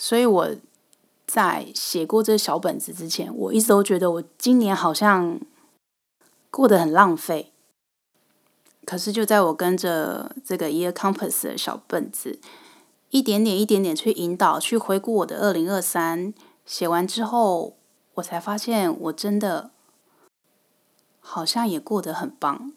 所以我在写过这小本子之前，我一直都觉得我今年好像过得很浪费。可是就在我跟着这个 Year Compass 的小本子，一点点、一点点去引导、去回顾我的二零二三，写完之后，我才发现我真的好像也过得很棒。